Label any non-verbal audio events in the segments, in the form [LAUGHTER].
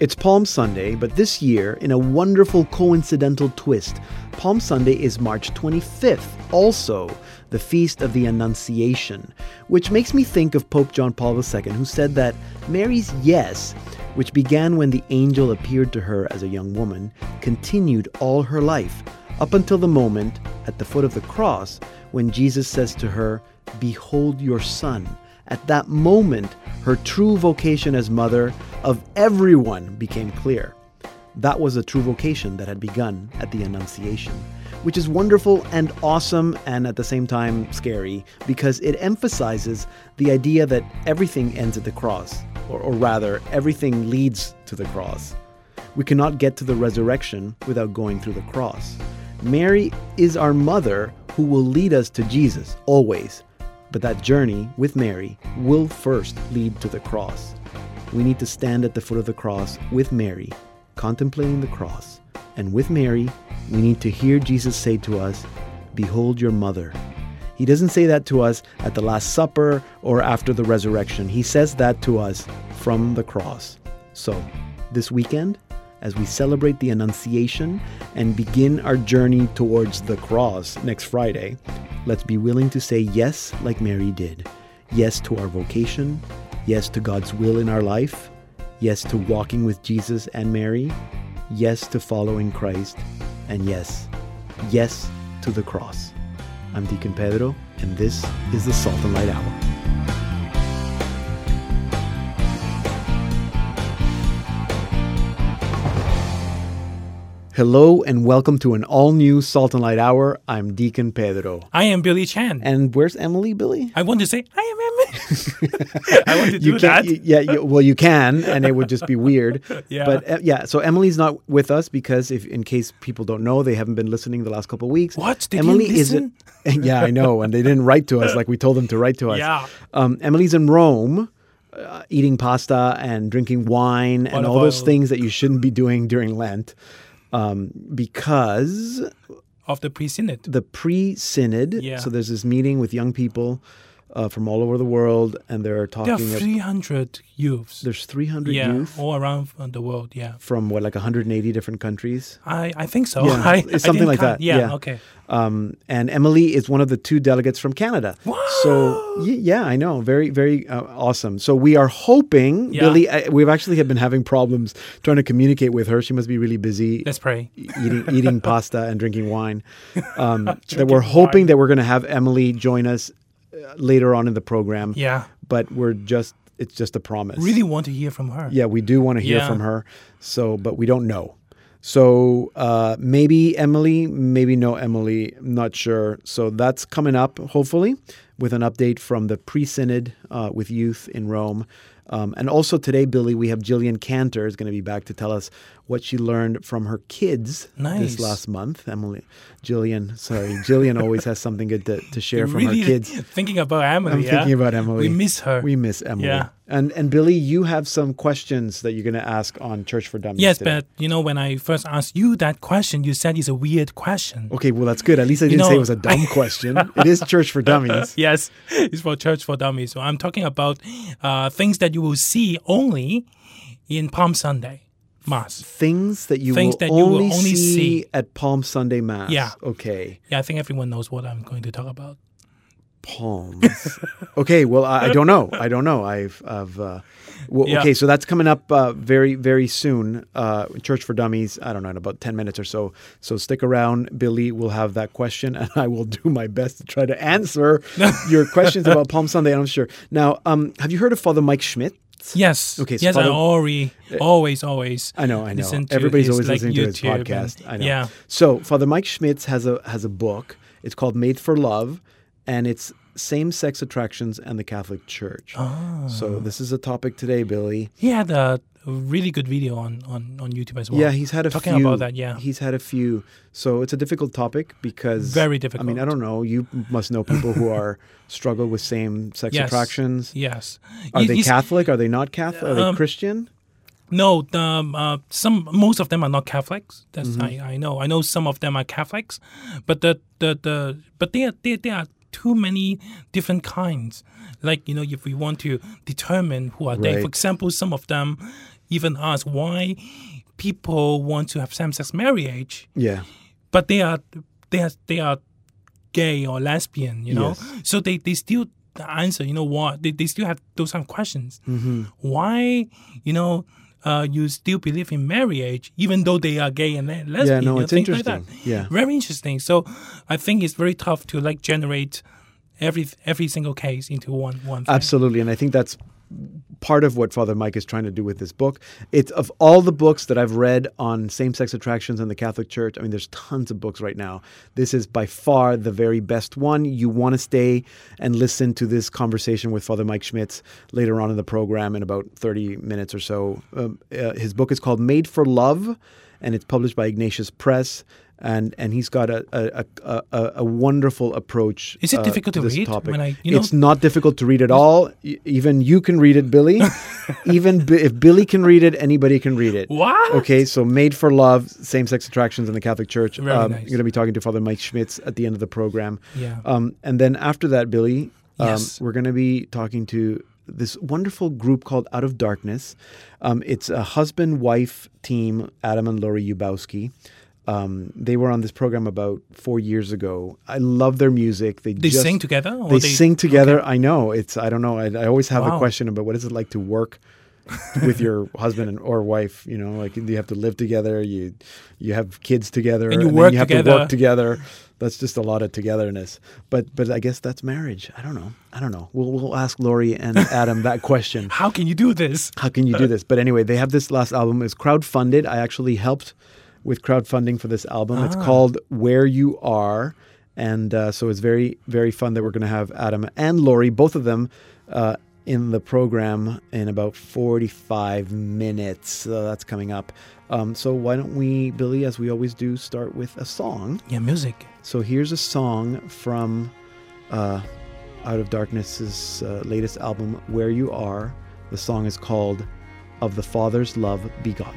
It's Palm Sunday, but this year, in a wonderful coincidental twist, Palm Sunday is March 25th, also the feast of the Annunciation, which makes me think of Pope John Paul II, who said that Mary's yes, which began when the angel appeared to her as a young woman, continued all her life, up until the moment at the foot of the cross when Jesus says to her, Behold your son. At that moment, her true vocation as mother of everyone became clear. That was a true vocation that had begun at the Annunciation, which is wonderful and awesome and at the same time scary because it emphasizes the idea that everything ends at the cross, or, or rather, everything leads to the cross. We cannot get to the resurrection without going through the cross. Mary is our mother who will lead us to Jesus, always. But that journey with Mary will first lead to the cross. We need to stand at the foot of the cross with Mary, contemplating the cross. And with Mary, we need to hear Jesus say to us, Behold your mother. He doesn't say that to us at the Last Supper or after the resurrection. He says that to us from the cross. So, this weekend, as we celebrate the Annunciation and begin our journey towards the cross next Friday, let's be willing to say yes, like Mary did. Yes to our vocation, yes to God's will in our life, yes to walking with Jesus and Mary, yes to following Christ, and yes, yes to the cross. I'm Deacon Pedro, and this is the Salt and Light Hour. Hello and welcome to an all new Salt and Light Hour. I'm Deacon Pedro. I am Billy Chan. And where's Emily, Billy? I want to say, I am Emily. [LAUGHS] I want to do you that. you- yeah, you, well, you can, and it would just be weird. [LAUGHS] Yeah. But uh, yeah, so Emily's not with us because, if in case people don't know, they haven't been listening the last couple of weeks. What? They Emily isn't. [LAUGHS] yeah, I know, and they didn't write to us like we told them to write to us. Yeah. Um, Emily's in Rome. Uh, eating pasta and drinking wine and all those things that you shouldn't be doing during Lent, um, because of the pre-synod. the pre-synod. Yeah. So there's this meeting with young people uh, from all over the world, and they're talking. There are ab- 300 youths. there's 300 yeah, youth all around the world. Yeah, from what, like 180 different countries, I, I think so. Yeah, [LAUGHS] I, it's something like count. that. Yeah, Yeah. okay. um, and Emily is one of the two delegates from Canada. Wow. So yeah, I know, very very uh, awesome. So we are hoping, Yeah. Billy. I, we've actually have been having problems trying to communicate with her. She must be really busy. Let's pray. eating eating pasta and drinking wine. [LAUGHS] Um, that we're hoping wine. that we're going to have Emily join us uh, later on in the program. Yeah, But we're just it's just a promise. really want to hear from her. Yeah, we do want to hear Yeah. from her. So, but we don't know. So uh, maybe Emily, maybe no Emily. I'm not sure. So that's coming up, hopefully, with an update from the pre-synod uh, with youth in Rome. Um, and also today, Billy, we have Jillian Cantor is going to be back to tell us what she learned from her kids Nice. this last month. Emily, Jillian, sorry, Jillian always has something good to, to share from really her kids. thinking about Emily. I'm yeah? thinking about Emily. We miss her. We miss Emily. Yeah. And and Billy, you have some questions that you're going to ask on Church for Dummies. yes, today. but you know, when I first asked you that question, you said it's a weird question. Okay, well that's good. At least I didn't say know, it was a [LAUGHS] dumb question. It is Church for Dummies. [LAUGHS] yes, it's for church for dummies. So I'm talking about uh, things that you will see only in Palm Sunday Mass. Things that you Things will that you will only, only see, see. at Palm Sunday Mass. Yeah. Okay. Yeah, I think everyone knows what I'm going to talk about. Palms. [LAUGHS] okay. Well, I, I don't know. I don't know. I've. I've uh, well, Yeah. Okay, so that's coming up uh, very, very soon. Uh, Church for Dummies. I don't know in about ten minutes or so. So stick around. Billy will have that question, [LAUGHS] and I will do my best to try to answer [LAUGHS] your questions about Palm Sunday. I'm sure. Now, um, have you heard of Father Mike Schmitz? Yes. Okay, so yes, I Father- already, always, always. I know, I know. listen to Everybody's his, always like, listening to his YouTube and- podcast. I know. Yeah. So Father Mike Schmitz has a has a book. It's called Made for Love, and it's same sex attractions and the Catholic Church. Ah. So this is a topic today, Billy. He had a really good video on, on, on YouTube as well. yeah, he's had a talking few. about that. Yeah. he's had a few. So it's a difficult topic because Very difficult. I mean, I don't know. You must know people who are [LAUGHS] struggle with same sex Yes. attractions. Yes. Are He- they Catholic? Are they not Catholic? Are they Um, Christian? No, the, um, uh, some most of them are not Catholics. That's Mm-hmm. I, I know. I know some of them are Catholics, but the the, the but there there there are too many different kinds. Like you know, if we want to determine who are they, for example, some of them even ask why people want to have same-sex marriage, Yeah. but they are they are they are gay or lesbian, you know. Yes. So they, they still answer, you know what? They, they still have those kind of questions. Mm-hmm. Why, you know, uh, you still believe in marriage even though they are gay and le- lesbian? Yeah, no, it's things like interesting. Yeah. Very interesting. So I think it's very tough to like generate every every single case into one one thing. Absolutely, and I think that's part of what Father Mike is trying to do with this book. It's of all the books that I've read on same-sex attractions in the Catholic Church. I mean, there's tons of books right now. This is by far the very best one. You want to stay and listen to this conversation with Father Mike Schmitz later on in the program in about 30 minutes or so. Um, uh, his book is called Made for Love, and it's published by Ignatius Press. And and he's got a a, a, a, a wonderful approach. Is it uh, difficult to this read Topic. when I- you know- it's not difficult to read at all. Even you can read it, Billy. [LAUGHS] Even B- if Billy can read it, anybody can read it. What? Okay, so Made for Love, Same Sex Attractions in the Catholic Church. Very um, nice. You're going to be talking to Father Mike Schmitz at the end of the program. Yeah. Um, and then after that, Billy, um, Yes. we're going to be talking to this wonderful group called Out of Darkness. Um, it's a husband wife team, Adam and Lori Ubowski. Um, they were on this program about four years ago. I love their music. They, They just, sing together? Or They, sing together. I know. It's. I don't know. I, I always have a question about what is it like to work with your [LAUGHS] husband and, or wife. You know, like you have to live together. You you have kids together, And you then work you have to together. work together. That's just a lot of togetherness. But but I guess that's marriage. I don't know. I don't know. We'll we'll ask Lori and [LAUGHS] Adam that question. How can you do this? How can you do [LAUGHS] this? But anyway, they have this last album. It's crowdfunded. I actually helped with crowdfunding for this album. It's Ah. called Where You Are. And uh, so it's very, very fun that we're going to have Adam and Lori, both of them, uh, in the program in about 45 minutes. So that's coming up. Um, so why don't we, Billy, as we always do, start with a song? Yeah, music. So here's a song from uh, Out of Darkness's uh, latest album, Where You Are. The song is called Of the Father's Love Begotten.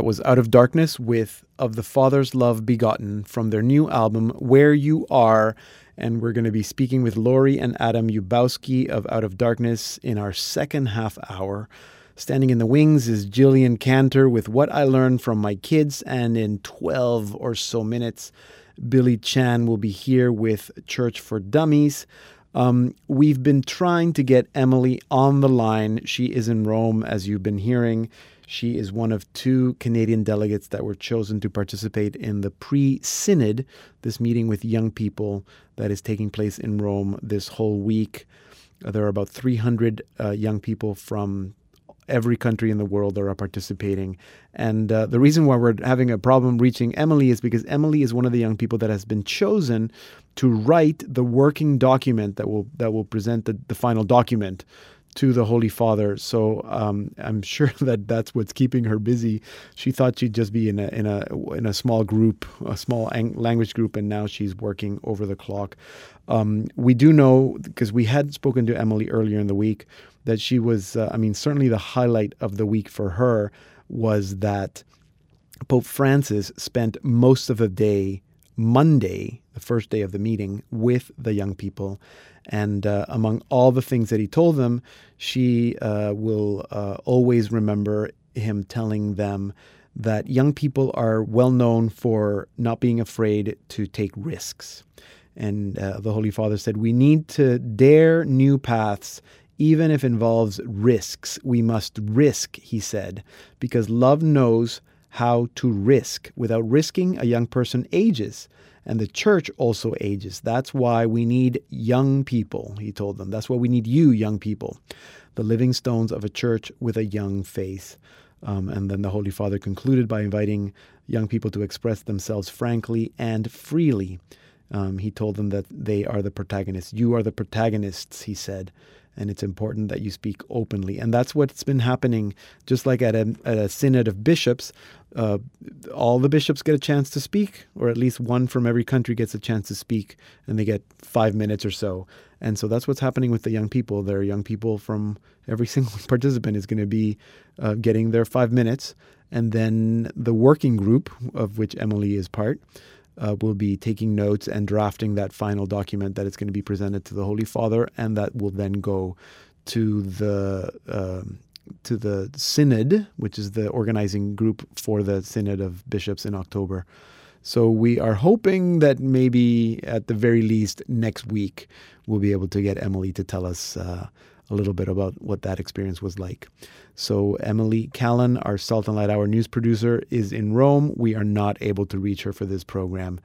That was Out of Darkness with Of the Father's Love Begotten from their new album, Where You Are. And we're going to be speaking with Lori and Adam Yubowski of Out of Darkness in our second half hour. Standing in the wings is Jillian Cantor with What I Learned from My Kids. And in 12 or so minutes, Billy Chan will be here with Church for Dummies. Um, we've been trying to get Emily on the line. She is in Rome, as you've been hearing. She is one of two Canadian delegates that were chosen to participate in the pre Synod, this meeting with young people that is taking place in Rome this whole week. Uh, there are about 300 uh, young people from every country in the world that are participating. And uh, the reason why we're having a problem reaching Emily is because Emily is one of the young people that has been chosen to write the working document that will that will present the, the final document to the Holy Father. So um, I'm [LAUGHS] sure that that's what's keeping her busy. She thought she'd just be in a in a in a small group, a small ang- language group, and now she's working over the clock. Um, we do know because we had spoken to Emily earlier in the week that she was. Uh, I mean, certainly the highlight of the week for her was that Pope Francis spent most of the day Monday, the first day of the meeting, with the young people. And uh, among all the things that he told them, she uh, will uh, always remember him telling them that young people are well known for not being afraid to take risks. And uh, the Holy Father said, We need to dare new paths, even if it involves risks. We must risk, he said, because love knows how to risk. Without risking, a young person ages, and the church also ages. That's why we need young people, he told them. That's why we need you, young people, the living stones of a church with a young faith. Um, and then the Holy Father concluded by inviting young people to express themselves frankly and freely. Um, he told them that they are the protagonists. You are the protagonists, he said, and it's important that you speak openly. And that's what's been happening, just like at a, at a synod of bishops. Uh, all the bishops get a chance to speak, or at least one from every country gets a chance to speak, and they get five minutes or so. And so that's what's happening with the young people. There are young people from every [LAUGHS] single participant is going to be uh, getting their five minutes. And then the working group, of which Emily is part, uh, will be taking notes and drafting that final document that is going to be presented to the Holy Father, and that will then go to the um, to the synod, which is the organizing group for the synod of bishops in October. So we are hoping that maybe at the very least next week we'll be able to get Emily to tell us uh, a little bit about what that experience was like. So Emily Callan, our Salt and Light Hour news producer, is in Rome. We are not able to reach her for this program,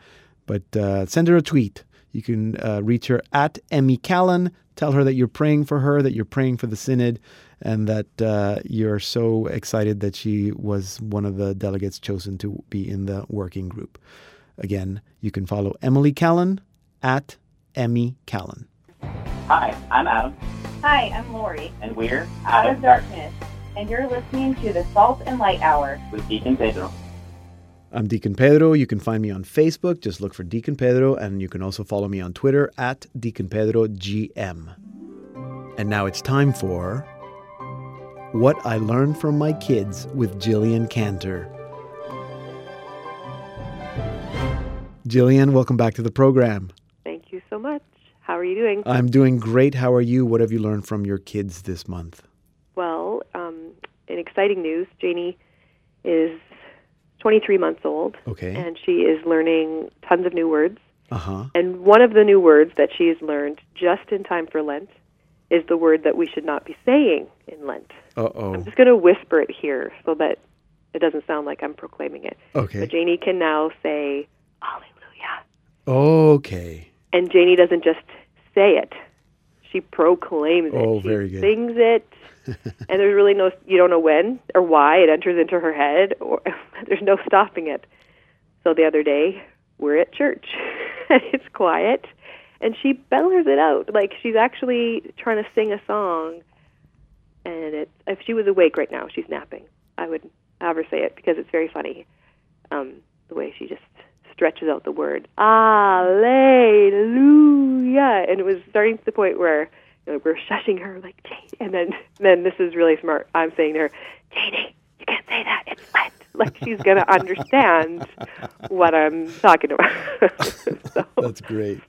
but uh, send her a tweet. You can uh, reach her at Emmy Callan. Tell her that you're praying for her, that you're praying for the synod, and that uh, you're so excited that she was one of the delegates chosen to be in the working group. Again, you can follow Emily Callan at Emmy Callan. Hi, I'm Adam, Hi, I'm Lori, and we're out of darkness, and you're listening to the Salt and Light Hour. with Deacon Pedro. I'm Deacon Pedro. You can find me on Facebook. Just look for Deacon Pedro, and you can also follow me on Twitter at Deacon Pedro GM. And now it's time for What I Learned from My Kids with Jillian Cantor. Jillian, welcome back to the program. Thank you so much. How are you doing? I'm doing great. How are you? What have you learned from your kids this month? well, um, in exciting news, Janie is 23 months old, Okay. and she is learning tons of new words. Uh huh. And one of the new words that she has learned just in time for Lent is the word that we should not be saying in Lent. Uh oh. I'm just going to whisper it here so that it doesn't sound like I'm proclaiming it. Okay. But Janie can now say Hallelujah. Okay. And Janie doesn't just say it; she proclaims it. Oh, she very good. Sings it, [LAUGHS] and there's really no you don't know when or why it enters into her head, or [LAUGHS] there's no stopping it. So the other day, we're at church, [LAUGHS] and it's quiet, and she bellers it out like she's actually trying to sing a song. And it, if she was awake right now, she's napping. I would have her say it because it's very funny. Um, the way she just stretches out the word Alleluia, and it was starting to the point where you know, we're shushing her like Jane, and then then this is really smart. I'm saying to her, Janie, you can't say that. It's Lent. Like she's gonna [LAUGHS] understand what I'm talking about. [LAUGHS] so, That's great.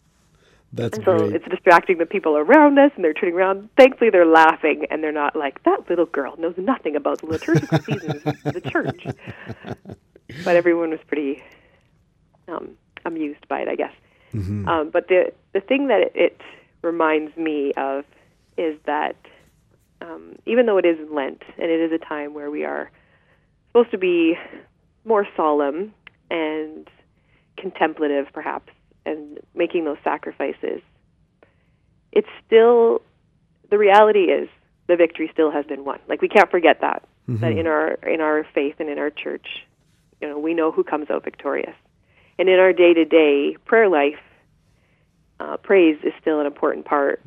That's and so great. it's distracting the people around us, and they're turning around. Thankfully, they're laughing, and they're not like that little girl knows nothing about the liturgical seasons of the church. [LAUGHS] But everyone was pretty um, amused by it, I guess. Um, but the the thing that it, it reminds me of is that um, even though it is Lent and it is a time where we are supposed to be more solemn and contemplative, perhaps, and making those sacrifices, it's still the reality is the victory still has been won. Like we can't forget that that in our in our faith and in our church, you know, we know who comes out victorious. And in our day to day prayer life, uh, praise is still an important part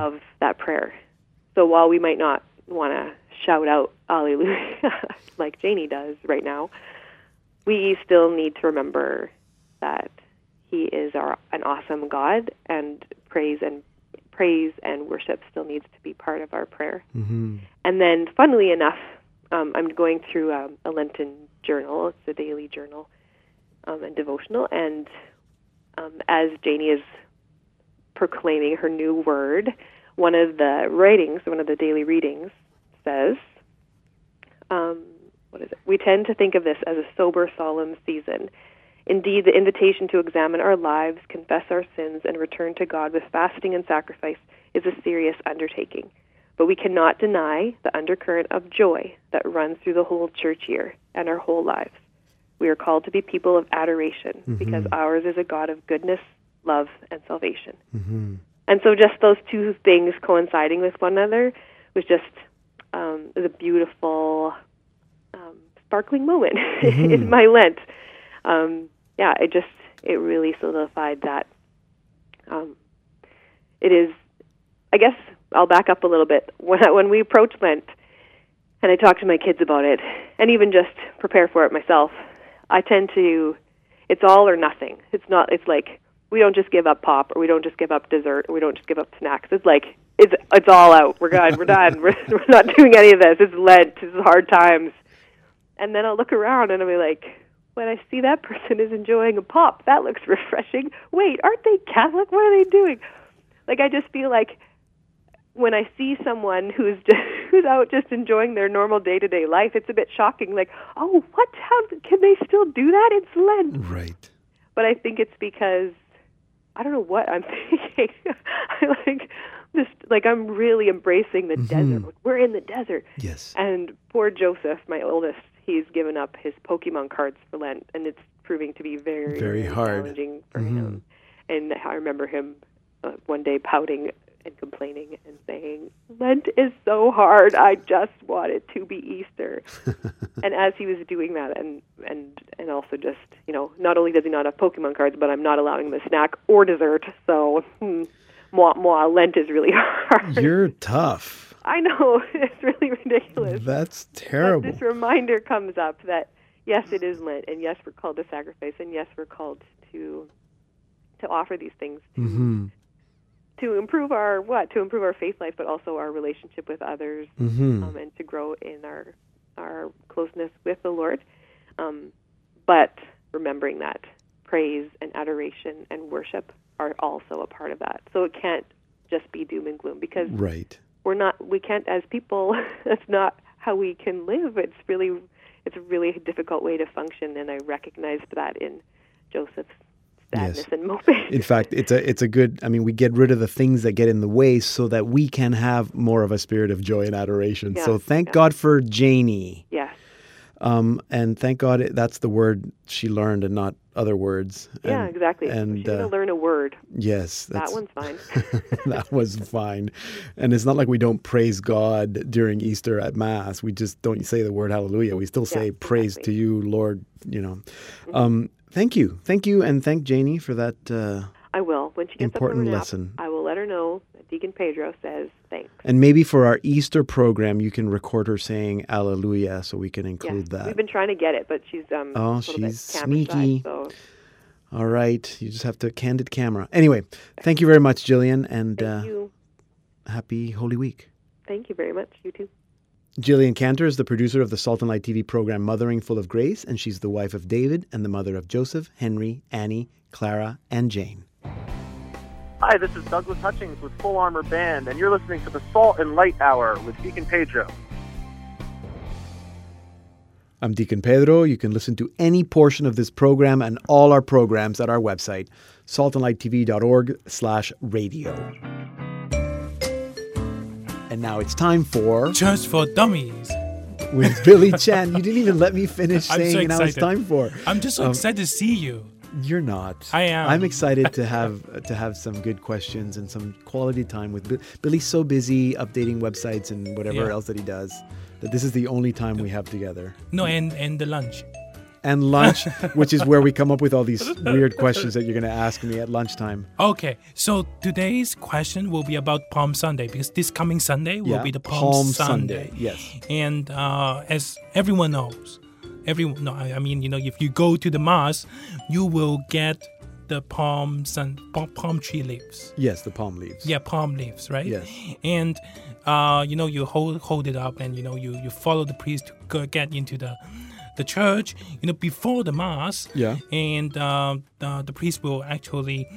of that prayer. So while we might not want to shout out Alleluia [LAUGHS] like Janie does right now, we still need to remember that He is our an awesome God, and praise and praise and worship still needs to be part of our prayer. Mm-hmm. And then, funnily enough, um, I'm going through um, a Lenten journal. It's a daily journal um, and devotional. And um, as Janie is proclaiming her new word, one of the writings, one of the daily readings, says, um, "What is it? We tend to think of this as a sober, solemn season." Indeed, the invitation to examine our lives, confess our sins, and return to God with fasting and sacrifice is a serious undertaking. But we cannot deny the undercurrent of joy that runs through the whole church year and our whole lives. We are called to be people of adoration because ours is a God of goodness, love, and salvation. And so, just those two things coinciding with one another was just um, was a beautiful, um, sparkling moment [LAUGHS] in my Lent. Um, yeah, it just it really solidified that. Um, it is, I guess I'll back up a little bit. [LAUGHS] When I, when we approach Lent, and I talk to my kids about it, and even just prepare for it myself, I tend to, it's all or nothing. It's not. It's like we don't just give up pop, or we don't just give up dessert, or we don't just give up snacks. It's like it's it's all out. We're good. We're done. [LAUGHS] we're, we're not doing any of this. It's Lent. It's hard times. And then I'll look around and I'll be like, when I see that person is enjoying a pop, that looks [LAUGHS] refreshing. Wait, aren't they Catholic? What are they doing? Like I just feel like when I see someone who's just, [LAUGHS] who's out just enjoying their normal day to day life, it's a bit shocking. Like, oh, what? How can they still do that? It's Lent. Right. But I think it's because I don't know what I'm [LAUGHS] thinking. I like just like I'm really embracing the desert. Like, We're in the desert. Yes. And poor Joseph, my oldest, he's given up his Pokemon cards for Lent, and it's proving to be very, Very hard. challenging for him. And I remember him uh, one day pouting and complaining and saying, "Lent is so hard. I just want it to be Easter." [LAUGHS] and as he was doing that, and and and also just you know, not only does he not have Pokemon cards, but I'm not allowing him a snack or dessert. So, hmm, moi, moi, Lent is really [LAUGHS] hard. You're tough. I know [LAUGHS] it's really ridiculous. That's But terrible. this reminder comes up that yes, it is Lent, and yes, we're called to sacrifice, and yes, we're called to to offer these things to Mm-hmm. To improve our what to improve our faith life, but also our relationship with others, Mm-hmm. um, and to grow in our our closeness with the Lord. Um, but remembering that praise and adoration and worship are also a part of that. So it can't just be doom and gloom because Right. we're not we can't as people [LAUGHS] that's not how we can live it's really it's a really difficult way to function and i recognized that in joseph's sadness Yes. and moping In fact, it's a it's a good. I mean, we get rid of the things that get in the way so that we can have more of a spirit of joy and adoration. Yeah, so thank yeah. God for Janie, yes um, and thank God it- that's the word she learned and not other words. yeah, exactly. And She's uh, to learn a word. yes, That one's fine. [LAUGHS] that was fine. And it's not like we don't praise God during Easter at Mass. We just don't say the word hallelujah. We still say Yeah, praise to you, Lord, you know. Um, thank you. Thank you. And thank Janie for that. Uh, I will. When she gets Important up from her nap, lesson. I will let her know that Deacon Pedro says thanks. and maybe for our Easter program, you can record her saying Alleluia so we can Yeah, include that. we've been trying to get it, but she's um Oh, she's bit camera shy, sneaky. so All right. You just have to candid camera. Anyway, thank you very much, Jillian, and thank uh, you. happy Holy Week. Thank you very much. You too. Jillian Cantor is the producer of the Salt and Light TV program Mothering Full of Grace, and she's the wife of David and the mother of Joseph, Henry, Annie, Clara, and Jane. Hi, this is Douglas Hutchings with Full Armor Band, and you're listening to the Salt and Light Hour with Deacon Pedro. I'm Deacon Pedro. You can listen to any portion of this program and all our programs at our website, saltandlighttv.org slash radio. And now it's time for Church for Dummies. with Billy Chan. You didn't even let me finish [LAUGHS] I'm so saying now it's time for. I'm just so Um, excited to see you. You're not. I am. I'm excited to have to have some good questions and some quality time with Bill. Billy's so busy updating websites and whatever Yeah. else that he does that this is the only time we have together. No, and and the lunch. And lunch, [LAUGHS] which is where we come up with all these weird questions that you're going to ask me at lunchtime. Okay, so today's question will be about Palm Sunday because this coming Sunday will Yeah, be the Palm, Sunday. Yes. And uh, as everyone knows, everyone no, I mean you know if you go to the mass, you will get the palm sun palm, palm tree leaves. Yes, the palm leaves. Yeah, palm leaves, right? Yes. And uh, you know you hold hold it up and you know you you follow the priest to go get into the the church. You know before the mass. Yeah. And uh, the, the priest will actually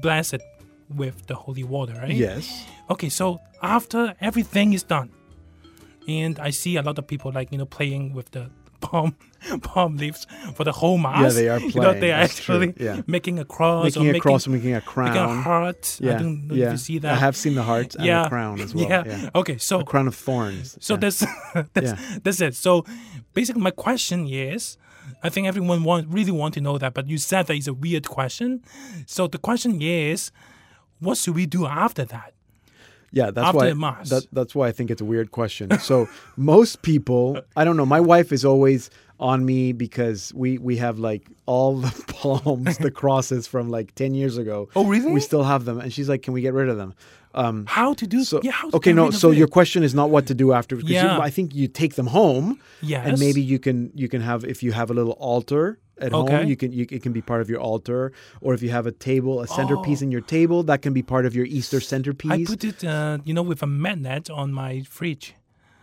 bless it with the holy water, right? Yes. Okay, so after everything is done, and I see a lot of people like you know playing with the [LAUGHS] palm [LAUGHS] palm leaves for the whole mass. Yeah, they are You know, they playing, are that's true, actually yeah. making a cross Making or a making, cross making a crown, making a heart. Yeah. I don't know yeah. if you see that. I have seen the heart and yeah, the crown as [LAUGHS] well. Yeah. Yeah. Okay, so A crown of thorns. [LAUGHS] so yeah. that's that's, Yeah. that's it. So basically, my question is, I think everyone want really want to know that, but you said that it's a weird question. So the question is, what should we do after that? Yeah, that's After why. That, that's why I think it's a weird question. So most people, I don't know. My wife is always on me because we we have like all the [LAUGHS] palms, the crosses from like ten years ago. Oh, really? We still have them, and she's like, "Can we get rid of them?" Um, How to do? so yeah, how to okay, no. So your question is not what to do after. Because you- Yeah. I think you take them home, yes, and maybe you can you can have if you have a little altar at Okay. home, you can you, it can be part of your altar, or if you have a table, a centerpiece Oh. in your table, that can be part of your Easter centerpiece. I put it, uh, you know, with a magnet on my fridge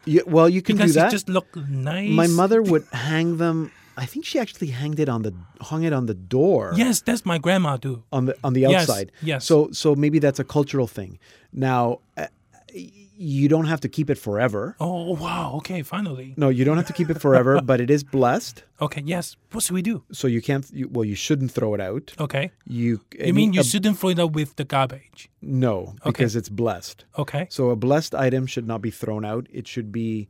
You- well, you can because do that. just look nice. My mother would hang them. I think she actually hanged it on the hung it on the door. Yes, that's my grandma do. On the on the outside. yes. So so maybe that's a cultural thing. Now, uh, you don't have to keep it forever. Oh wow! Okay, finally. No, you don't have to keep it forever, [LAUGHS] but it is blessed. Okay, yes. What should we do? So you can't. You, well, you shouldn't throw it out. Okay. You. You mean you a- shouldn't throw it out with the garbage? No, because it's blessed. Okay. So a blessed item should not be thrown out. It should be.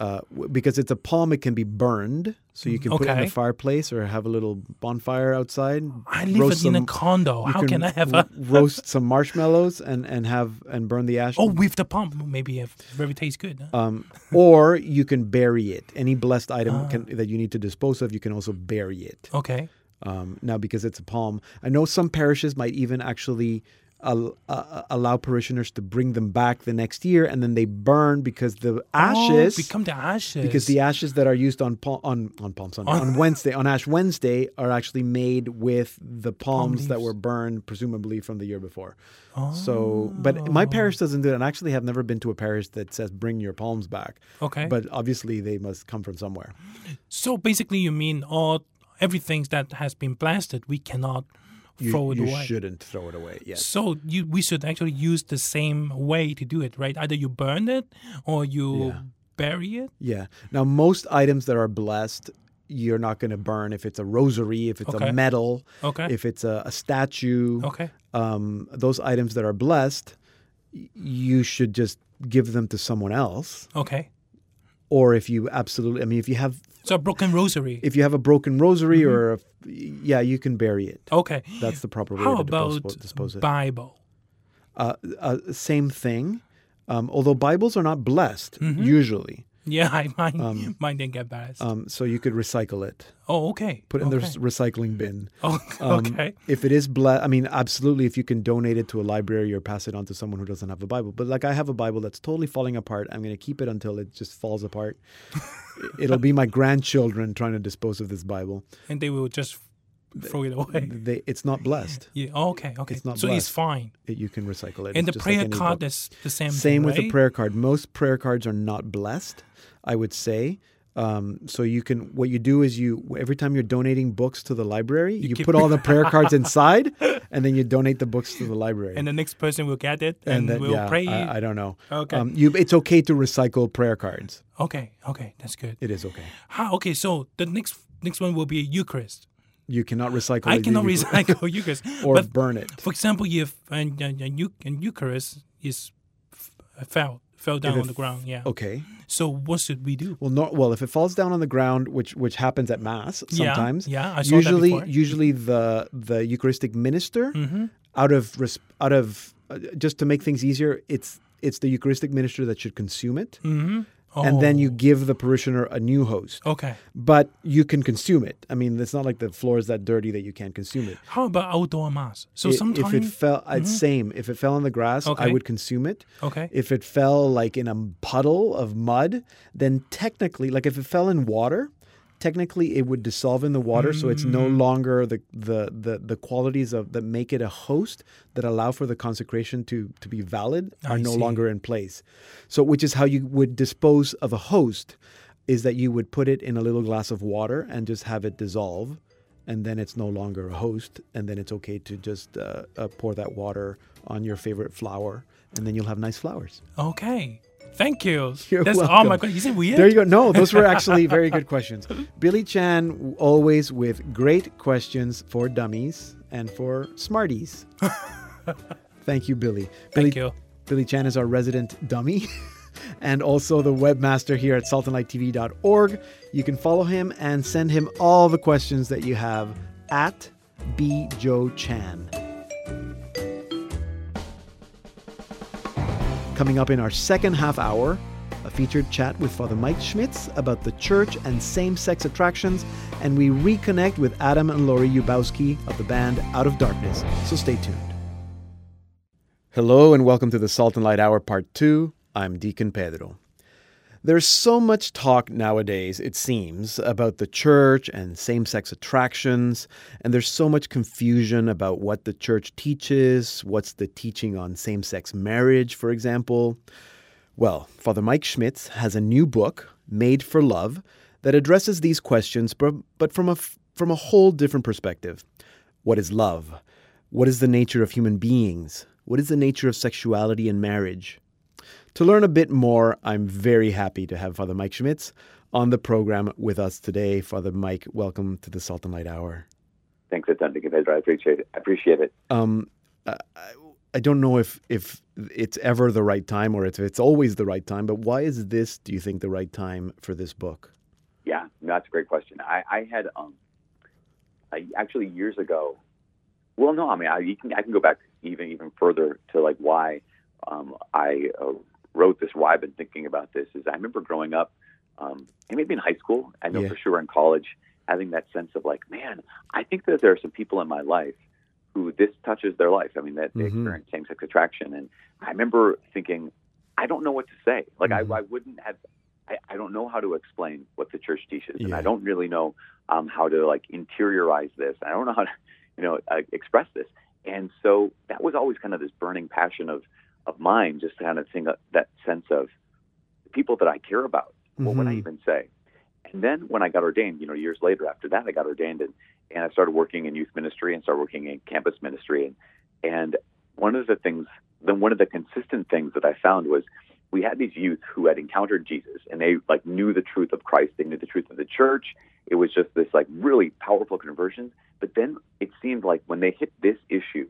Uh, because it's a palm, it can be burned, so you can put it in Okay. the fireplace or have a little bonfire outside. I live in a condo. How can, I have a? [LAUGHS] roast some marshmallows and and have and burn the ash? Oh, with the palm, maybe if very tastes good. huh? Um, or you can bury it. Any blessed item Ah. can, that you need to dispose of, you can also bury it. Okay. Um, now, because it's a palm, I know some parishes might even actually al- uh, allow parishioners to bring them back the next year, and then they burn because the ashes oh, become the ashes. because the ashes that are used on Pal- on on Palm Sunday On- on [LAUGHS] Wednesday on Ash Wednesday are actually made with the palms that were burned presumably from the year before. Oh. So, but my Oh. parish doesn't do it. And actually, have never been to a parish that says bring your palms back. Okay. But obviously, they must come from somewhere. so basically, you mean all everything that has been blasted, we cannot You, throw it you away. shouldn't throw it away. Yes. So you, we should actually use the same way to do it, right? Either you burn it or you Yeah. bury it. Yeah. Now, most items that are blessed, you're not going to burn if it's a rosary, if it's Okay. a medal, Okay. if it's a, a statue. okay. um, those items that are blessed, you should just give them to someone else. Okay. Or if you absolutely, I mean, if you have So a broken rosary. If you have a broken rosary or a, yeah, you can bury it. okay. That's the proper way How to about dispose, dispose it. Bible? Uh, uh, same thing. Um, although Bibles are not blessed Mm-hmm. usually, Yeah, [LAUGHS] I mine mine didn't get bad. um, so you could recycle it, oh, okay. put it in okay. the recycling bin. [LAUGHS] Oh, Um, okay. If it is blessed, I mean, absolutely. If you can donate it to a library or pass it on to someone who doesn't have a Bible, but like I have a Bible that's totally falling apart, I'm going to keep it until it just falls apart. [LAUGHS] It'll be my grandchildren trying to dispose of this Bible. And they will just throw it away. They, it's not blessed. Yeah. Okay. Okay. It's not so it's fine. It, you can recycle it. And the It's like prayer any card book. is the same. Same thing, Same with the prayer card. Most prayer cards are not blessed, I would say. Um, so you can what you do is you every time you're donating books to the library, you, keep- put all the prayer cards [LAUGHS] inside, and then you donate the books to the library. And the next person will get it and, then, will yeah, pray. I, I don't know. Okay. Um, you, it's okay to recycle prayer cards. okay. Okay. That's good. It is okay. Okay. So the next next one will be Eucharist. You cannot recycle. I cannot Eucharist recycle [LAUGHS] Eucharist. or but burn it. for example, if and, and, and, Eu- and Eucharist is f- fell down on the ground, yeah. Okay. So what should we do? Well, no. Well, if it falls down on the ground, which which happens at mass sometimes. yeah, yeah I saw that usually, before. usually the the Eucharistic minister, Mm-hmm. out of out of uh, just to make things easier, it's it's the Eucharistic minister that should consume it, Mm-hmm. Oh, and then you oh. give the parishioner a new host. Okay. But you can consume it. I mean, it's not like the floor is that dirty that you can't consume it. How about outdoor mass? So I- sometimes if it fell, it's same. If it fell on the grass, I would consume it. okay. If it fell like in a puddle of mud, then technically, like if it fell in water, technically it would dissolve in the water, so it's no Mm. longer the, the the the qualities of that make it a host that allow for the consecration to to be valid are I no see. longer in place. So, which is how you would dispose of a host, is that you would put it in a little glass of water and just have it dissolve. And then it's no longer a host, and then it's okay to just uh, uh, pour that water on your favorite flower, and then you'll have nice flowers. Okay. Thank you. [LAUGHS] You're That's oh welcome. my god. Is it weird? There you go. No, those were actually very good questions. [LAUGHS] Billy Chan, always with great questions for dummies and for smarties. [LAUGHS] Thank you, Billy. Billy, Thank you. Billy Chan is our resident dummy and also the webmaster here at saltandlighttv.org. You can follow him and send him all the questions that you have at bjoechan. Coming up in our second half hour, a featured chat with Father Mike Schmitz about the church and same sex attractions, and we reconnect with Adam and Lori Ubowski of the band Out of Darkness. So stay tuned. Hello, and welcome to the Salt and Light Hour Part 2. I'm Deacon Pedro. There's so much talk nowadays, it seems, about the church and same sex attractions, and there's so much confusion about what the church teaches, what's the teaching on same sex marriage, for example. Well, Father Mike Schmitz has a new book, Made for Love, that addresses these questions, but, from, a, from a whole different perspective. What is love? What is the nature of human beings? What is the nature of sexuality and marriage? To learn a bit more, I'm very happy to have Father Mike Schmitz on the program with us today. Father Mike, welcome to the Salt and Light Hour. Thanks a ton, Deacon Pedro. I appreciate it. I appreciate it. Um, I, I don't know if, if it's ever the right time or if it's always the right time, but why is this, do you think, the right time for this book? Yeah, no, that's a great question. I, I had um, I, actually years ago. Well, no, I mean, I you can I can go back even even further to like why um, I uh, wrote this. Why I've been thinking about this is I remember growing up, um, and maybe in high school. I know Yeah. for sure in college, having that sense of like, man, I think that there are some people in my life who this touches their life. I mean, that they Mhm. experience same-sex attraction, and I remember thinking, I don't know what to say. Like, Mhm. I, I wouldn't have. I, I don't know how to explain what the church teaches, and Yeah. I don't really know um, how to like interiorize this. I don't know how to, you know, uh, express this. And so that was always kind of this burning passion of of mine, just to kind of think that sense of the people that I care about. What would I Mhm. even say? And then when I got ordained, you know, years later after that, I got ordained and, and I started working in youth ministry and started working in campus ministry. And, and one of the things, then one of the consistent things that I found was we had these youth who had encountered Jesus and they like knew the truth of Christ. They knew the truth of the church. It was just this like really powerful conversion. But then it seemed like when they hit this issue,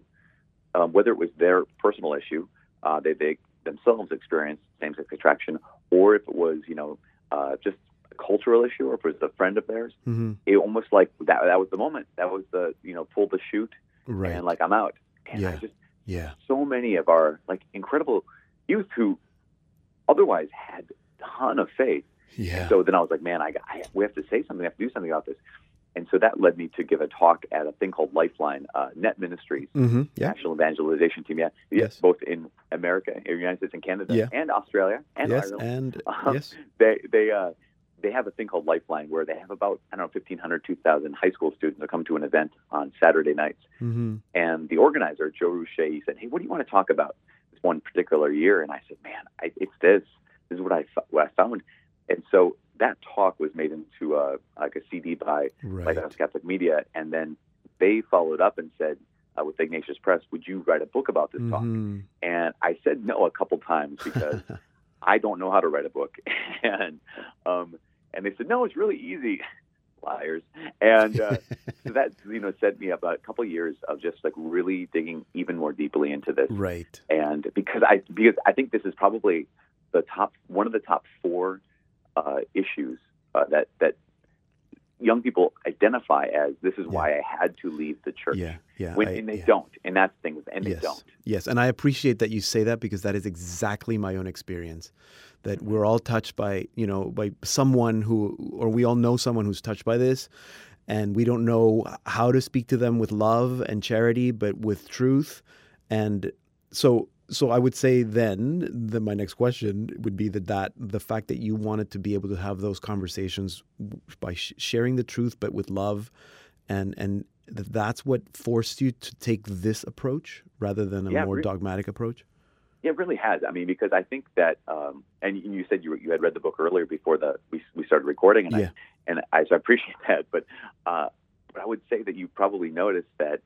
um, whether it was their personal issue, uh, they, they themselves experienced same-sex attraction, or if it was, you know, uh, just a cultural issue or if it was a friend of theirs, hmm it almost like that that was the moment. That was the you know pull the chute Right. and like I'm out. And I Yeah. just yeah. so many of our like incredible youth who otherwise had a ton of faith. Yeah. So then I was like, man, I, I we have to say something. We have to do something about this. And so that led me to give a talk at a thing called Lifeline uh, Net Ministries, hmm Yeah. National Evangelization Team. Yeah, yes, both in America, in the United States, and Canada, Yeah. and Australia, and yes. Ireland. And [LAUGHS] Um, yes. They they uh, they have a thing called Lifeline where they have about I don't know 1,500, 2,000 high school students that come to an event on Saturday nights. hmm And the organizer, Joe Rouche, he said, "Hey, what do you want to talk about this one particular year?" And I said, "Man, I, it's this. This is what I what I found." And so that talk was made into uh, like a CD by Right. Lighthouse Catholic Media, and then they followed up and said, uh, with Ignatius Press, "Would you write a book about this talk?" Mhm. And I said no a couple times because [LAUGHS] I don't know how to write a book, [LAUGHS] and um, and they said, "No, it's really easy." [LAUGHS] Liars, and uh, so that you know set me up a couple years of just like really digging even more deeply into this right. and because I because I think this is probably the top one of the top four uh, issues uh, that that young people identify as this is why I had to leave the church. Yeah. Yeah. When, I- and they yeah. don't, and that's the thing, and they yes. don't. Yes, and I appreciate that you say that because that is exactly my own experience. That we're all touched by, you know, by someone who, or we all know someone who's touched by this, and we don't know how to speak to them with love and charity, but with truth. And so, so I would say then that my next question would be that that the fact that you wanted to be able to have those conversations by sh- sharing the truth, but with love, and and that that's what forced you to take this approach rather than a Yeah, more re- dogmatic approach. Yeah, it really has. I mean, because I think that, um, and you said you you had read the book earlier before the we we started recording, and Yeah. I and I so I appreciate that. But uh, but I would say that you probably noticed that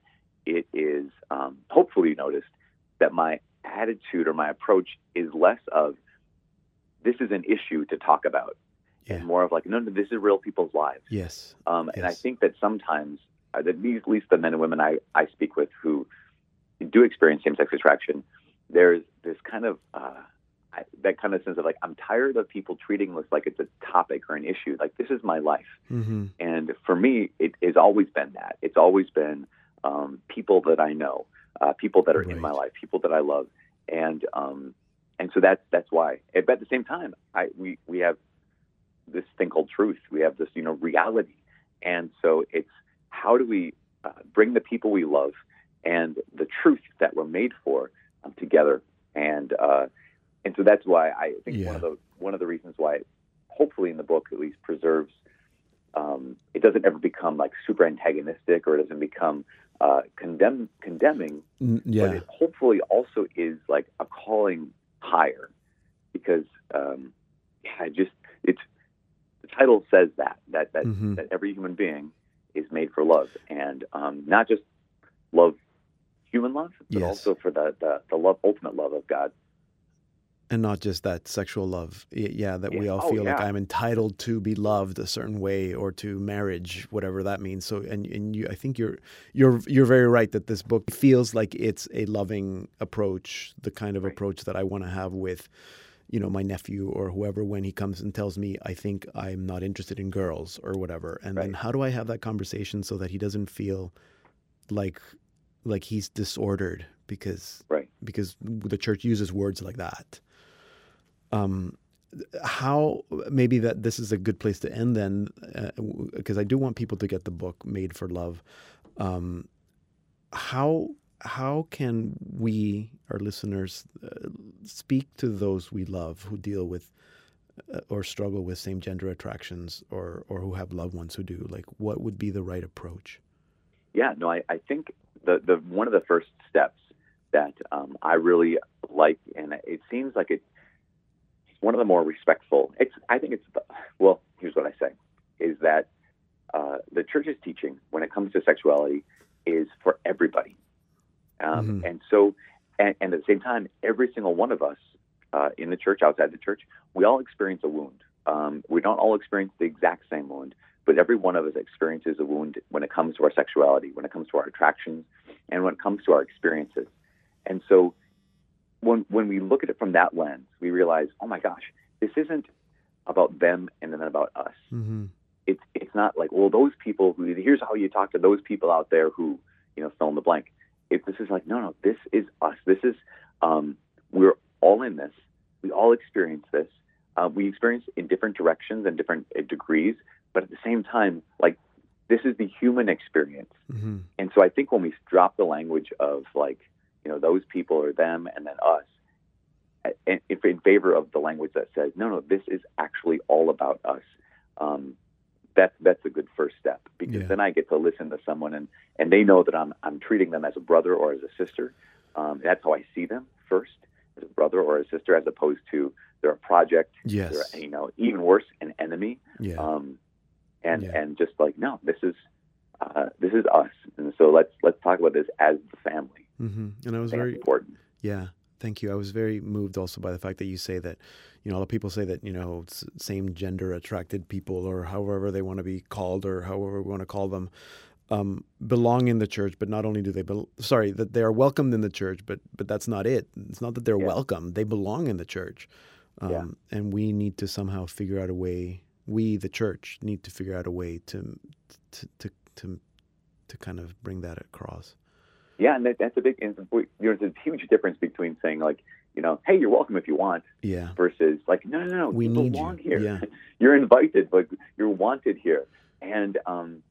it is um, hopefully you noticed that my attitude or my approach is less of this is an issue to talk about, Yeah. and more of like no, no, this is real people's lives. Yes. Um, And I think that sometimes, uh, at least, the men and women I, I speak with who do experience same sex attraction, there's this kind of uh, I, that kind of sense of like I'm tired of people treating this like it's a topic or an issue. Like this is my life, hmm and for me, it has always been that. It's always been um, people that I know, uh, people that are in my life, people that I love, and um, and so that's that's why. But at the same time, I we we have this thing called truth. We have this you know reality, and so it's how do we uh, bring the people we love and the truth that we're made for um, together, and uh, and so that's why I think Yeah. one of the one of the reasons why, hopefully in the book at least preserves um, it doesn't ever become like super antagonistic or it doesn't become uh, condemn condemning, N- but yeah. it hopefully also is like a calling higher because um, I just it's the title says that that that, Mhm. that every human being is made for love and um, not just love human love but Yes. also for the, the the love ultimate love of God. And not just that sexual love. Yeah, that we all Oh, feel like. I'm entitled to be loved a certain way or to marriage, whatever that means. So, and and you, I think you're you're you're very right that this book feels like it's a loving approach, the kind of Right. approach that I want to have with, you know, my nephew or whoever when he comes and tells me I think I'm not interested in girls or whatever. And then how do I have that conversation so that he doesn't feel like like he's disordered because Right. because the church uses words like that. Um, how maybe that this is a good place to end then, because I do want people to get the book "Made for Love." Um, how how can we, our listeners, uh, speak to those we love who deal with uh, or struggle with same gender attractions, or or who have loved ones who do? Like, what would be the right approach? Yeah, no, I, I think the, the one of the first steps that um, I really like, and it seems like it, one of the more respectful. It's I think it's the, well. Here's what I say: is that uh, the church's teaching when it comes to sexuality is for everybody, um, Mhm. and so, and, and at the same time, every single one of us uh, in the church, outside the church, we all experience a wound. Um, we don't all experience the exact same wound, but every one of us experiences a wound when it comes to our sexuality, when it comes to our attractions, and when it comes to our experiences. And so when when we look at it from that lens, we realize, oh my gosh, this isn't about them and then about us. hmm It's it's not like well those people who here's how you talk to those people out there who you know fill in the blank. If this is like no no this is us. This is um, we're all in this. We all experience this. Uh, we experience in different directions and different uh, degrees, but at the same time, like this is the human experience. hmm And so I think when we drop the language of like, you know, those people or them and then us, in, in favor of the language that says, no, no, this is actually all about us. Um, that's that's a good first step because Yeah. then I get to listen to someone and, and they know that I'm I'm treating them as a brother or as a sister. Um, that's how I see them first, as a brother or a sister, as opposed to they're a project. Yes. They're, you know, even worse, an enemy Yeah. um, and Yeah. and just like no, this is uh, this is us, and so let's let's talk about this as the family. Hmm And I was very important. Yeah, thank you. I was very moved also by the fact that you say that, you know, a lot of people say that, you know, same gender attracted people or however they want to be called or however we want to call them um, belong in the church, but not only do they, bel sorry, that they are welcomed in the church, but but that's not it. It's not that they're Yeah. welcome; they belong in the church, um, Yeah. and we need to somehow figure out a way. We, the church, need to figure out a way to to to to, to kind of bring that across. Yeah, and that, that's a big. and There's a huge difference between saying like, you know, hey, you're welcome if you want, Yeah, versus like, no, no, no, We you need belong you. here. Yeah. [LAUGHS] you're invited, but you're wanted here, and um,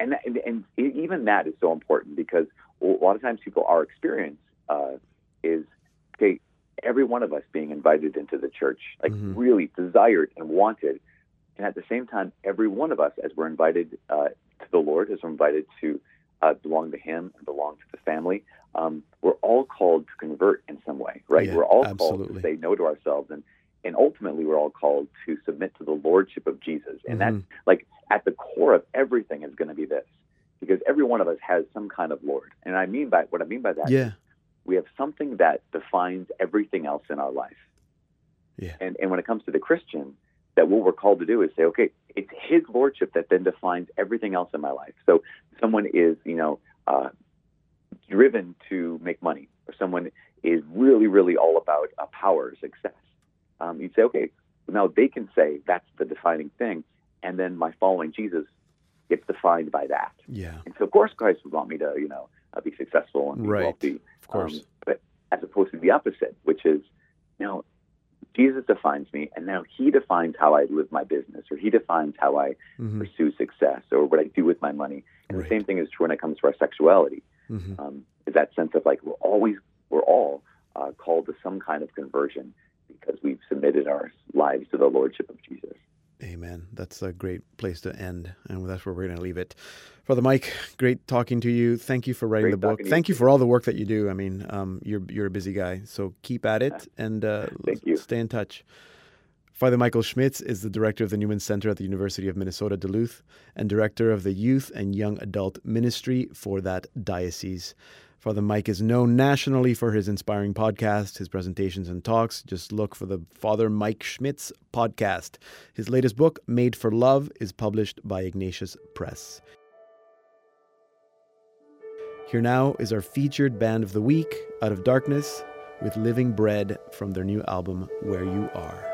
and that- and, and even that is so important because a lot of times people our experience uh, is okay, every one of us being invited into the church, like Mhm. really desired and wanted, and at the same time, every one of us, as we're invited uh, to the Lord, as we're invited to uh, belong to Him and belong to the family, um, we're all called to convert in some way, right? Yeah, we're all called absolutely. to say no to ourselves, and and ultimately we're all called to submit to the lordship of Jesus, and that's Mhm. like at the core of everything is going to be this, because every one of us has some kind of Lord, and I mean by what I mean by that yeah, we have something that defines everything else in our life. Yeah. And and when it comes to the Christian, that what we're called to do is say, okay, it's His lordship that then defines everything else in my life. So someone is, you know, uh, driven to make money, or someone is really, really all about uh, power, success. Um, you'd say, okay, now they can say that's the defining thing, and then my following Jesus gets defined by that. yeah, And so, of course, Christ would want me to, you know, uh, be successful and be Right. wealthy. of course. Um, but as opposed to the opposite, which is, you know, Jesus defines me, and now He defines how I live my business, or He defines how I hmm pursue success, or what I do with my money. And Right. the same thing is true when it comes to our sexuality. hmm Um, is that sense of like we're always, we're all uh, called to some kind of conversion because we've submitted our lives to the lordship of Jesus. Amen. That's a great place to end, and that's where we're going to leave it. Father Mike, great talking to you. Thank you for writing Great the book. you Thank you for all the work that you do. I mean, um, you're you're a busy guy, so keep at it [LAUGHS] and uh, Thank you. stay in touch. Father Michael Schmitz is the director of the Newman Center at the University of Minnesota Duluth and director of the Youth and Young Adult Ministry for that diocese. Father Mike is known nationally for his inspiring podcast, his presentations and talks. Just look for the Father Mike Schmitz podcast. His latest book, Made for Love, is published by Ignatius Press. Here now is our featured band of the week, Out of Darkness, with Living Bread from their new album, Where You Are.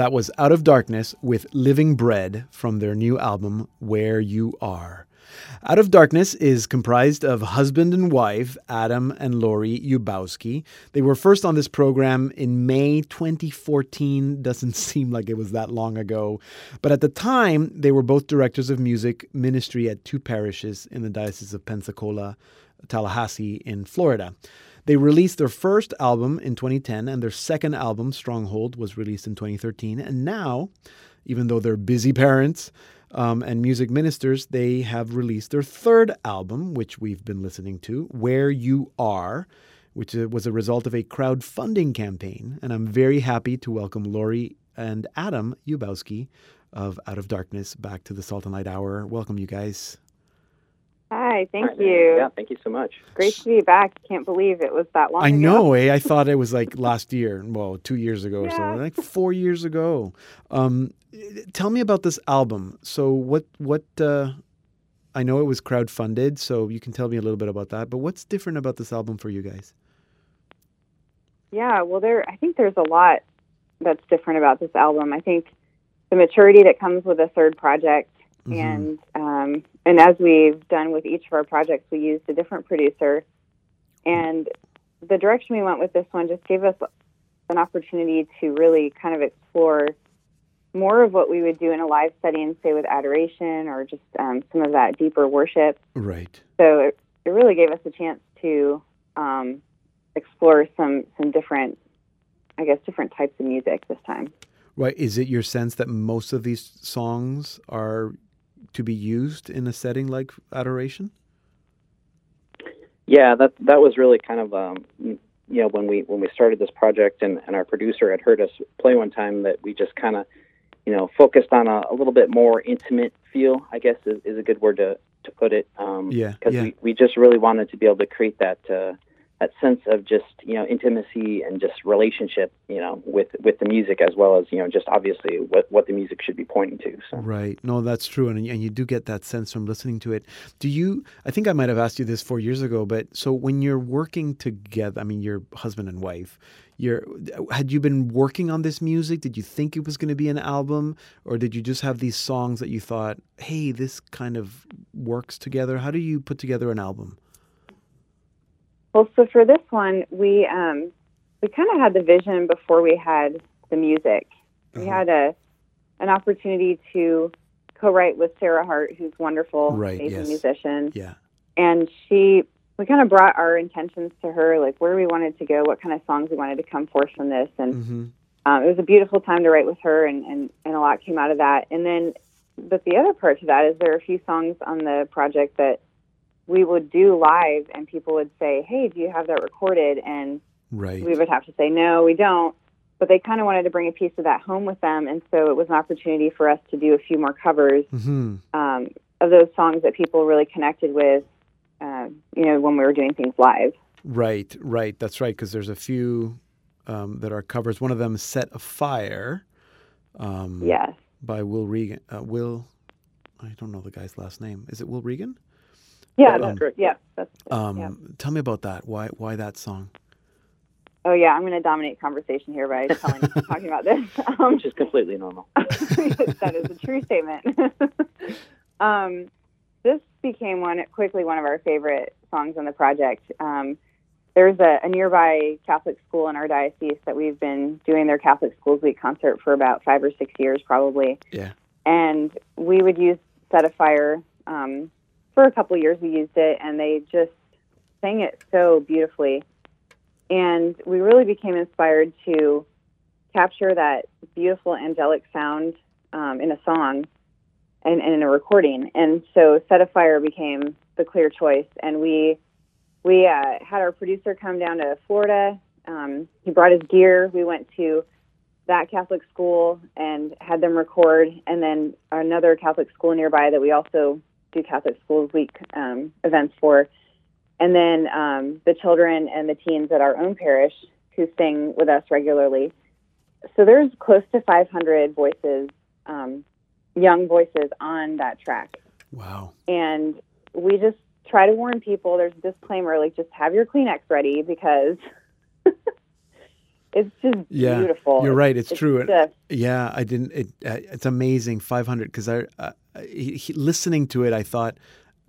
That was Out of Darkness with Living Bread from their new album, Where You Are. Out of Darkness is comprised of husband and wife, Adam and Lori Yubowski. They were first on this program in May 2014. Doesn't [LAUGHS] seem like it was that long ago. But at the time, they were both directors of music ministry at two parishes in the Diocese of Pensacola, Tallahassee, in Florida. They released their first album in 2010, and their second album, Stronghold, was released in 2013. And now, even though they're busy parents um, and music ministers, they have released their third album, which we've been listening to, Where You Are, which uh, was a result of a crowdfunding campaign. And I'm very happy to welcome Lori and Adam Yubowski of Out of Darkness back to the Salt and Light Hour. Welcome, you guys. Hi, thank you. Yeah, thank you so much. Great to be back. Can't believe it was that long I ago. know, eh? I [LAUGHS] thought it was like last year, well, two years ago or something, like four years ago. Um, tell me about this album. So, what, what? Uh, I know it was crowdfunded, so you can tell me a little bit about that. But what's different about this album for you guys? Yeah, well, there. I think there's a lot that's different about this album. I think the maturity that comes with a third project, Mhm. and um, and as we've done with each of our projects, we used a different producer, and the direction we went with this one just gave us an opportunity to really kind of explore more of what we would do in a live setting, say with adoration or just um, some of that deeper worship. Right. So it, it really gave us a chance to um, explore some some different, I guess, different types of music this time. Right. Is it your sense that most of these songs are to be used in a setting like adoration? Yeah, that that was really kind of um, you know when we when we started this project and, and our producer had heard us play one time that we just kind of you know focused on a, a little bit more intimate feel. I guess is, is a good word to to put it. Um, Yeah, because yeah. we, we just really wanted to be able to create that uh, that sense of just you know intimacy and just relationship you know with with the music as well as you know just obviously what what the music should be pointing to. So. Right. No, that's true, and and you do get that sense from listening to it. Do you? I think I might have asked you this four years ago, but so when you're working together, I mean, you're husband and wife. You're, had you been working on this music? Did you think it was going to be an album, or did you just have these songs that you thought, "Hey, this kind of works together"? How do you put together an album? Well, so for this one, we um, we kind of had the vision before we had the music. We Uh-huh. had a an opportunity to co-write with Sarah Hart, who's wonderful, Right, amazing yes. musician, Yeah. and she we kind of brought our intentions to her, like where we wanted to go, what kind of songs we wanted to come forth from this, and hmm um, it was a beautiful time to write with her, and, and, and a lot came out of that. And then, but the other part to that is there are a few songs on the project that we would do live, and people would say, "Hey, do you have that recorded?" And Right. we would have to say, "No, we don't." But they kind of wanted to bring a piece of that home with them, and so it was an opportunity for us to do a few more covers hmm um, of those songs that people really connected with. Uh, you know, when we were doing things live. Right, right. That's right. Because there's a few um, that are covers. One of them, "Set a Fire," um, Yes. by Will Reagan. Uh, Will, I don't know the guy's last name. Is it Will Reagan? Yeah. Um, that's correct. Yeah. That's. Um, yeah. Tell me about that. Why, why that song? Oh yeah, I'm going to dominate conversation here by telling, [LAUGHS] talking about this. Um, Which is completely normal. [LAUGHS] that is a true statement. [LAUGHS] um, this became one quickly one of our favorite songs on the project. Um, there's a, a nearby Catholic school in our diocese that we've been doing their Catholic Schools Week concert for about five or six years, probably. Yeah. And we would use Set a Fire. Um, for a couple of years, we used it, and they just sang it so beautifully. And we really became inspired to capture that beautiful angelic sound um, in a song and, and in a recording. And so Set a Fire became the clear choice. And we we uh, had our producer come down to Florida. Um, he brought his gear. We went to that Catholic school and had them record. And then another Catholic school nearby that we also do Catholic Schools Week um, events for. And then um, the children and the teens at our own parish who sing with us regularly. So there's close to 500 voices um, young voices on that track. Wow. And we just try to warn people. There's a disclaimer, like just have your Kleenex ready because it's just Yeah, beautiful. You're right. It's, true. Just- yeah, I didn't. It, uh, it's amazing. Five hundred because I, uh, he, he- listening to it, I thought.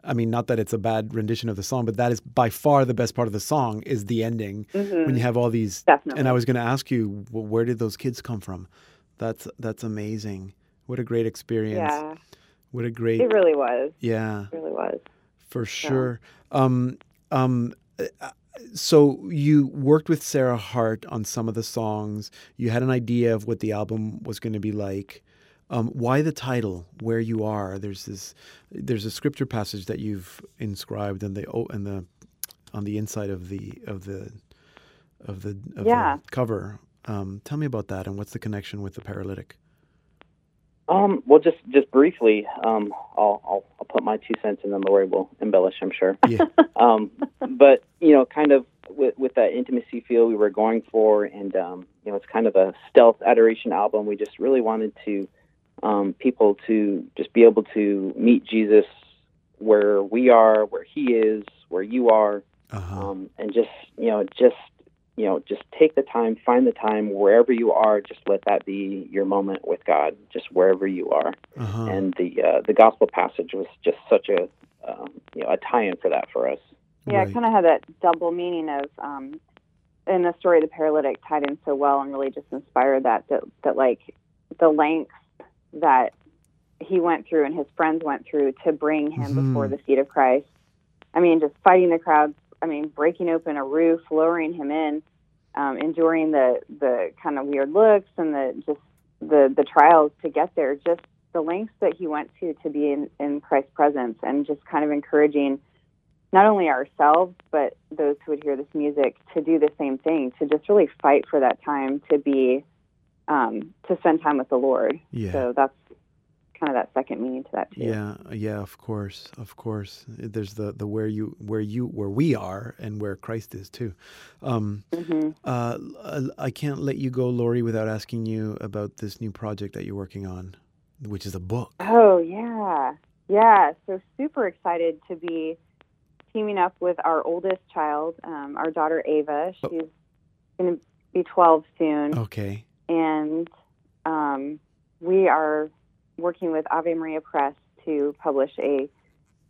I mean, not that it's a bad rendition of the song, but that is by far the best part of the song is the ending Mhm. when you have all these. Definitely. And I was going to ask you, well, where did those kids come from? That's that's amazing. What a great experience. yeah, What a great. it really was. yeah. It really was. For sure. Um, um, uh, so you worked with Sarah Hart on some of the songs. You had an idea of what the album was going to be like. Um, why the title? Where you are? There's this. There's a scripture passage that you've inscribed in the oh, in the on the inside of the of the of the of Yeah. the cover. Um, tell me about that and what's the connection with the paralytic? Um, well, just just briefly, um, I'll, I'll I'll put my two cents, and then Lori will embellish. I'm sure. Yeah. [LAUGHS] um, but you know, kind of with, with that intimacy feel we were going for, and um, you know, it's kind of a stealth adoration album. We just really wanted to um, people to just be able to meet Jesus where we are, where He is, where you are, Uh-huh. um, and just you know, just you know, just take the time, find the time wherever you are. Just let that be your moment with God, just wherever you are. Uh-huh. And the uh, the gospel passage was just such a um, you know a tie-in for that for us. Yeah, Right. it kind of had that double meaning of, um, and the story of the paralytic tied in so well and really just inspired that, that, that like the lengths that he went through and his friends went through to bring him Mhm. before the feet of Christ. I mean, just fighting the crowds. I mean, breaking open a roof, lowering him in, um, enduring the the kind of weird looks and the just the the trials to get there. Just the lengths that he went to to be in, in Christ's presence, and just kind of encouraging not only ourselves but those who would hear this music to do the same thing to just really fight for that time to be um, to spend time with the lord Yeah. so that's kind of that second meaning to that too Yeah, yeah, of course, of course. There's the the where you where you where we are and where Christ is too. Um, hmm uh, I can't let you go, Lori, without asking you about this new project that you're working on, which is a book. oh yeah yeah so super excited to be teaming up with our oldest child um, our daughter ava Oh. she's going to be 12 soon Okay. and um, we are working with Ave Maria Press to publish a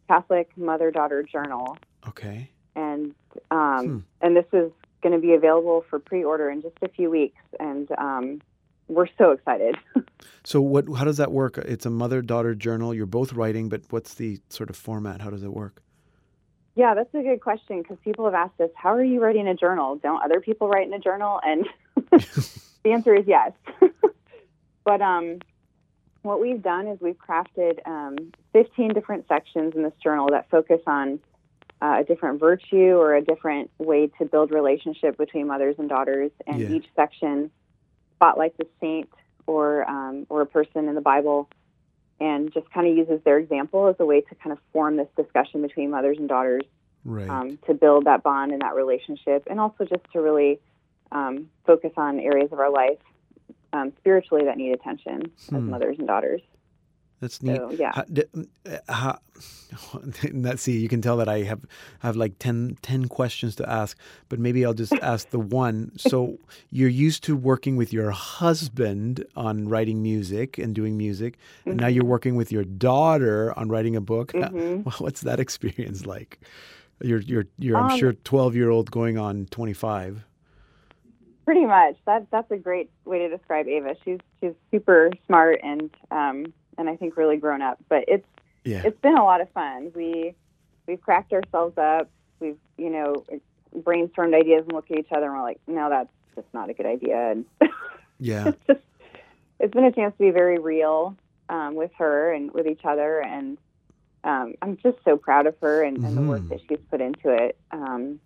Catholic mother-daughter journal, Okay. and um, Hmm. and this is going to be available for pre-order in just a few weeks, and um, we're so excited. [LAUGHS] So what? How does that work? It's a mother-daughter journal. You're both writing, but what's the sort of format? How does it work? yeah, that's a good question because people have asked us, "How are you writing a journal? Don't other people write in a journal?" And [LAUGHS] the answer is yes. [LAUGHS] but um, what we've done is we've crafted um, 15 different sections in this journal that focus on uh, a different virtue or a different way to build relationship between mothers and daughters, and Yeah. each section spotlights a saint or um, or a person in the Bible, and just kind of uses their example as a way to kind of form this discussion between mothers and daughters Right. um, to build that bond and that relationship, and also just to really um, focus on areas of our life um, spiritually that need attention as Hmm. mothers and daughters. That's neat. So yeah, How, uh, how, [LAUGHS] that see, you can tell that I have have like 10, 10 questions to ask, but maybe I'll just [LAUGHS] ask the one. So you're used to working with your husband on writing music and doing music, and now you're working with your daughter on writing a book. Uh, Mhm. [LAUGHS] What's that experience like? You're you're you're I'm Um, sure twelve year old going on twenty five. Pretty much. That that's a great way to describe Ava. She's she's super smart and um, and I think really grown up. But it's Yeah. it's been a lot of fun. We we've cracked ourselves up. We've you know brainstormed ideas and looked at each other and we're like, no, that's just not a good idea. And [LAUGHS] yeah. it's just it's been a chance to be very real um, with her and with each other and um, i'm just so proud of her and, and the work Mhm. that she's put into it um,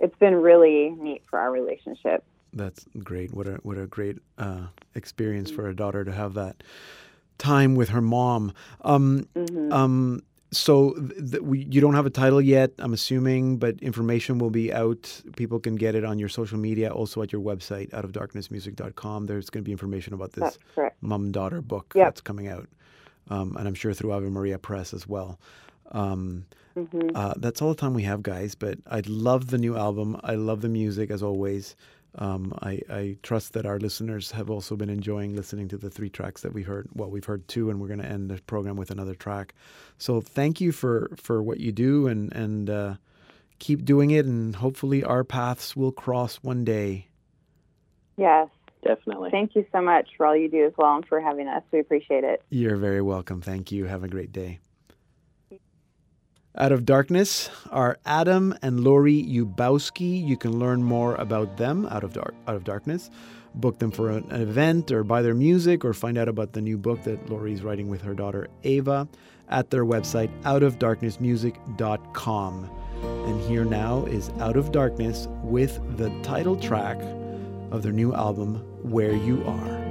it's been really neat for our relationship That's great. What a what a great uh, experience for a daughter to have that time with her mom. Um, hmm um, so th- th- we, you don't have a title yet, I'm assuming, but information will be out. People can get it on your social media, also at your website, outofdarknessmusic.com. There's going to be information about this mom daughter book Yep. that's coming out. um, and I'm sure through Ave Maria Press as well. Um, Mhm. uh, that's all the time we have, guys. But I love the new album. I love the music as always. Um, I, I trust that our listeners have also been enjoying listening to the three tracks that we've heard. Well, we've heard two, and we're going to end the program with another track. So thank you for for what you do, and and uh, keep doing it. And hopefully, our paths will cross one day. Yes. Definitely. Thank you so much for all you do as well and for having us. We appreciate it. You're very welcome. Thank you. Have a great day. Out of Darkness are Adam and Lori Ubowski. You can learn more about them out of dark, out of darkness. Book them for an, an event or buy their music or find out about the new book that Lori's writing with her daughter Ava at their website outofdarknessmusic.com. And here now is Out of Darkness with the title track of their new album Where You Are.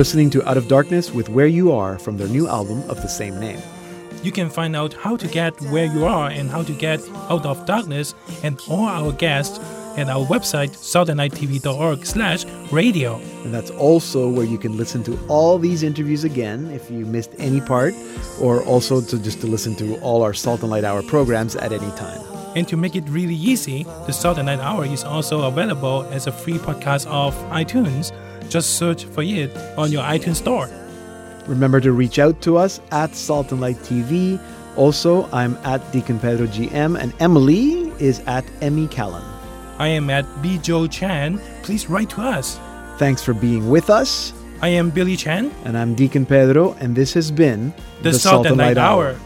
Listening to Out of Darkness with Where You Are from their new album of the same name. You can find out how to get where you are and how to get out of darkness and all our guests at our website saltandlightTV.org slash radio. And that's also where you can listen to all these interviews again if you missed any part, or also to just to listen to all our Salt and Light Hour programs at any time. And to make it really easy, the Salt and Light Hour is also available as a free podcast of iTunes. Just search for it on your iTunes store. Remember to reach out to us at Salt and Light TV. Also, I'm at Deacon Pedro GM, and Emily is at Emmy Callan. I am at B. Joe Chan. Please write to us. Thanks for being with us. I am Billy Chan, And I'm Deacon Pedro, and this has been the, Salt and Light Hour.